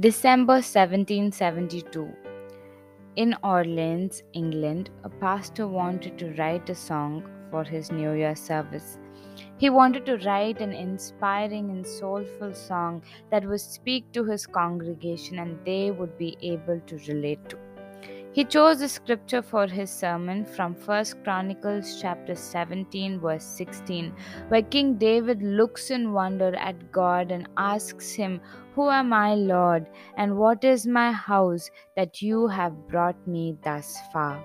December 1772. In Orleans, England, a pastor wanted to write a song for his New Year service. He wanted to write an inspiring and soulful song that would speak to his congregation and they would be able to relate to. He chose a scripture for his sermon from 1 Chronicles chapter 17 verse 16 where King David looks in wonder at God and asks him, "Who am I, Lord, and what is my house that you have brought me thus far?"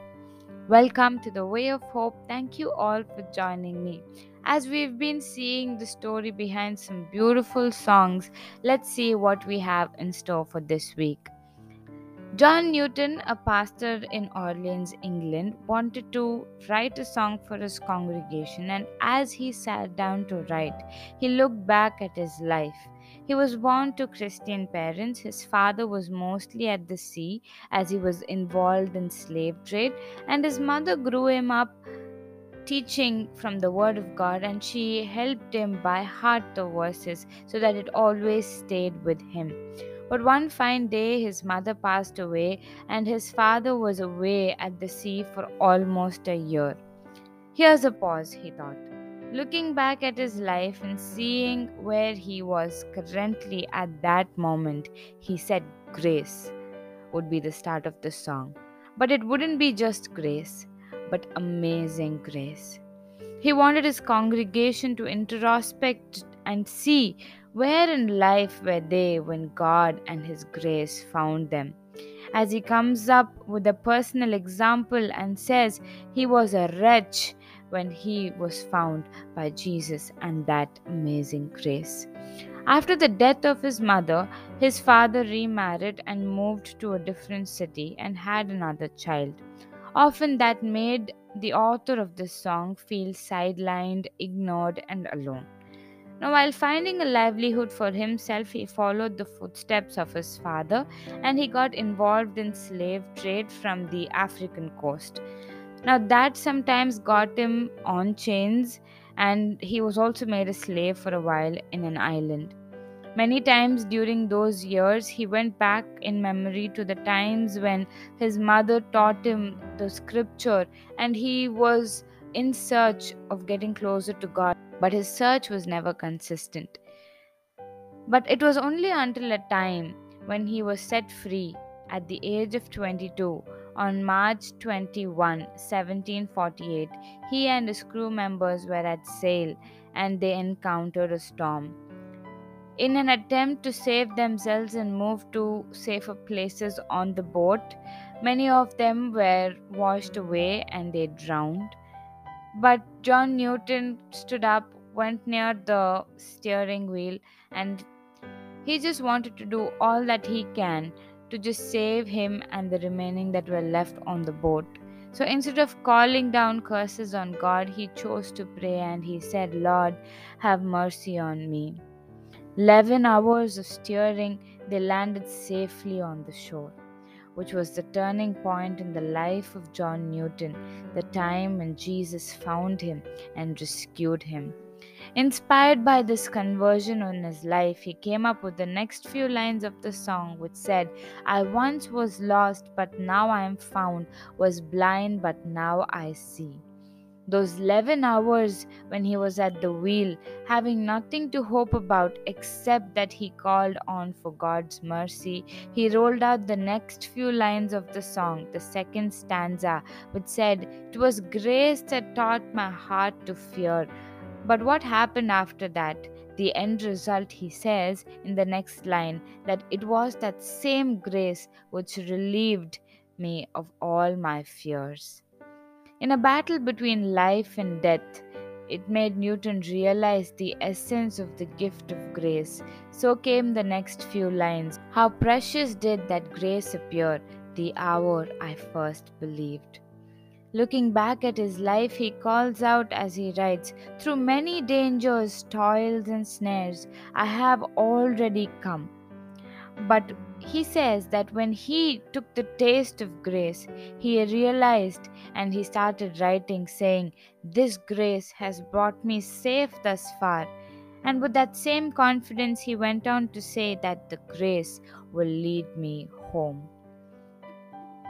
Welcome to the Way of Hope. Thank you all for joining me. As we've been seeing the story behind some beautiful songs, let's see what we have in store for this week. John Newton, a pastor in Orleans, England, wanted to write a song for his congregation, and as he sat down to write, he looked back at his life. He was born to Christian parents. His father was mostly at the sea as he was involved in slave trade, and his mother grew him up teaching from the Word of God, and she helped him by heart the verses so that it always stayed with him. But one fine day, his mother passed away, and his father was away at the sea for almost a year. Here's a pause, he thought. Looking back at his life and seeing where he was currently at that moment, he said, Grace would be the start of the song. But it wouldn't be just grace, but amazing grace. He wanted his congregation to introspect and see where in life were they when God and His grace found them? As he comes up with a personal example and says he was a wretch when he was found by Jesus and that amazing grace. After the death of his mother, his father remarried and moved to a different city and had another child. Often that made the author of this song feel sidelined, ignored, and alone. Now, while finding a livelihood for himself, he followed the footsteps of his father and he got involved in slave trade from the African coast. Now, that sometimes got him on chains, and he was also made a slave for a while in an island. Many times during those years, he went back in memory to the times when his mother taught him the scripture and he was in search of getting closer to God but his search was never consistent. But it was only until a time when he was set free at the age of 22 on March 21, 1748, he and his crew members were at sail and they encountered a storm. In an attempt to save themselves and move to safer places on the boat, many of them were washed away and they drowned. But John Newton stood up, went near the steering wheel, and he just wanted to do all that he can to just save him and the remaining that were left on the boat. So instead of calling down curses on God, he chose to pray and he said, Lord, have mercy on me. Eleven hours of steering, they landed safely on the shore which was the turning point in the life of John Newton, the time when Jesus found him and rescued him. Inspired by this conversion in his life, he came up with the next few lines of the song, which said, I once was lost, but now I am found, was blind, but now I see. Those 11 hours when he was at the wheel, having nothing to hope about except that he called on for God's mercy, he rolled out the next few lines of the song, the second stanza, which said, It was grace that taught my heart to fear. But what happened after that? The end result, he says in the next line, that it was that same grace which relieved me of all my fears. In a battle between life and death, it made Newton realize the essence of the gift of grace. So came the next few lines How precious did that grace appear the hour I first believed. Looking back at his life, he calls out as he writes Through many dangers, toils, and snares, I have already come. But he says that when he took the taste of grace, he realized and he started writing, saying, This grace has brought me safe thus far. And with that same confidence, he went on to say that the grace will lead me home.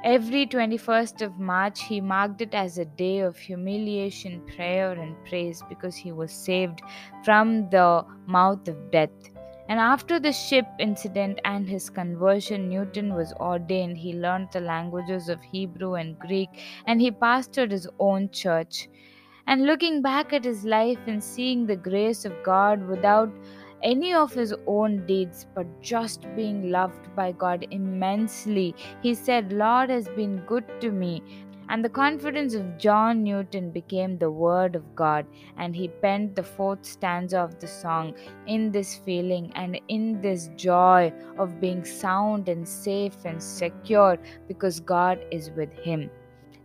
Every 21st of March, he marked it as a day of humiliation, prayer, and praise because he was saved from the mouth of death. And after the ship incident and his conversion, Newton was ordained. He learned the languages of Hebrew and Greek, and he pastored his own church. And looking back at his life and seeing the grace of God without any of his own deeds, but just being loved by God immensely, he said, Lord has been good to me. And the confidence of John Newton became the word of God, and he penned the fourth stanza of the song in this feeling and in this joy of being sound and safe and secure because God is with him.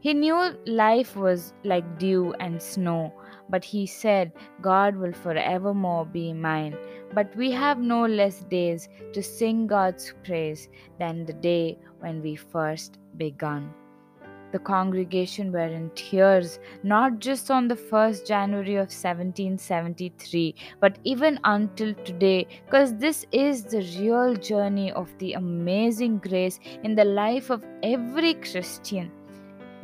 He knew life was like dew and snow, but he said, God will forevermore be mine. But we have no less days to sing God's praise than the day when we first begun. The congregation were in tears, not just on the 1st January of 1773, but even until today, because this is the real journey of the amazing grace in the life of every Christian.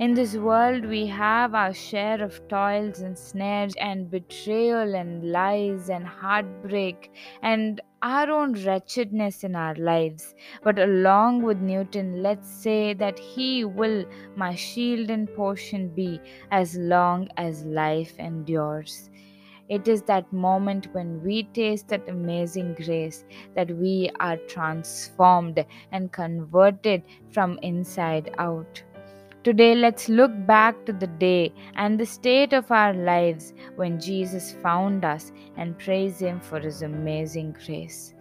In this world, we have our share of toils and snares and betrayal and lies and heartbreak and our own wretchedness in our lives. But along with Newton, let's say that he will my shield and portion be as long as life endures. It is that moment when we taste that amazing grace that we are transformed and converted from inside out. Today, let's look back to the day and the state of our lives when Jesus found us and praise Him for His amazing grace.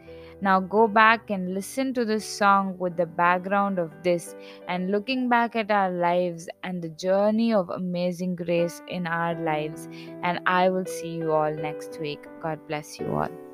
Now, go back and listen to this song with the background of this and looking back at our lives and the journey of amazing grace in our lives. And I will see you all next week. God bless you all.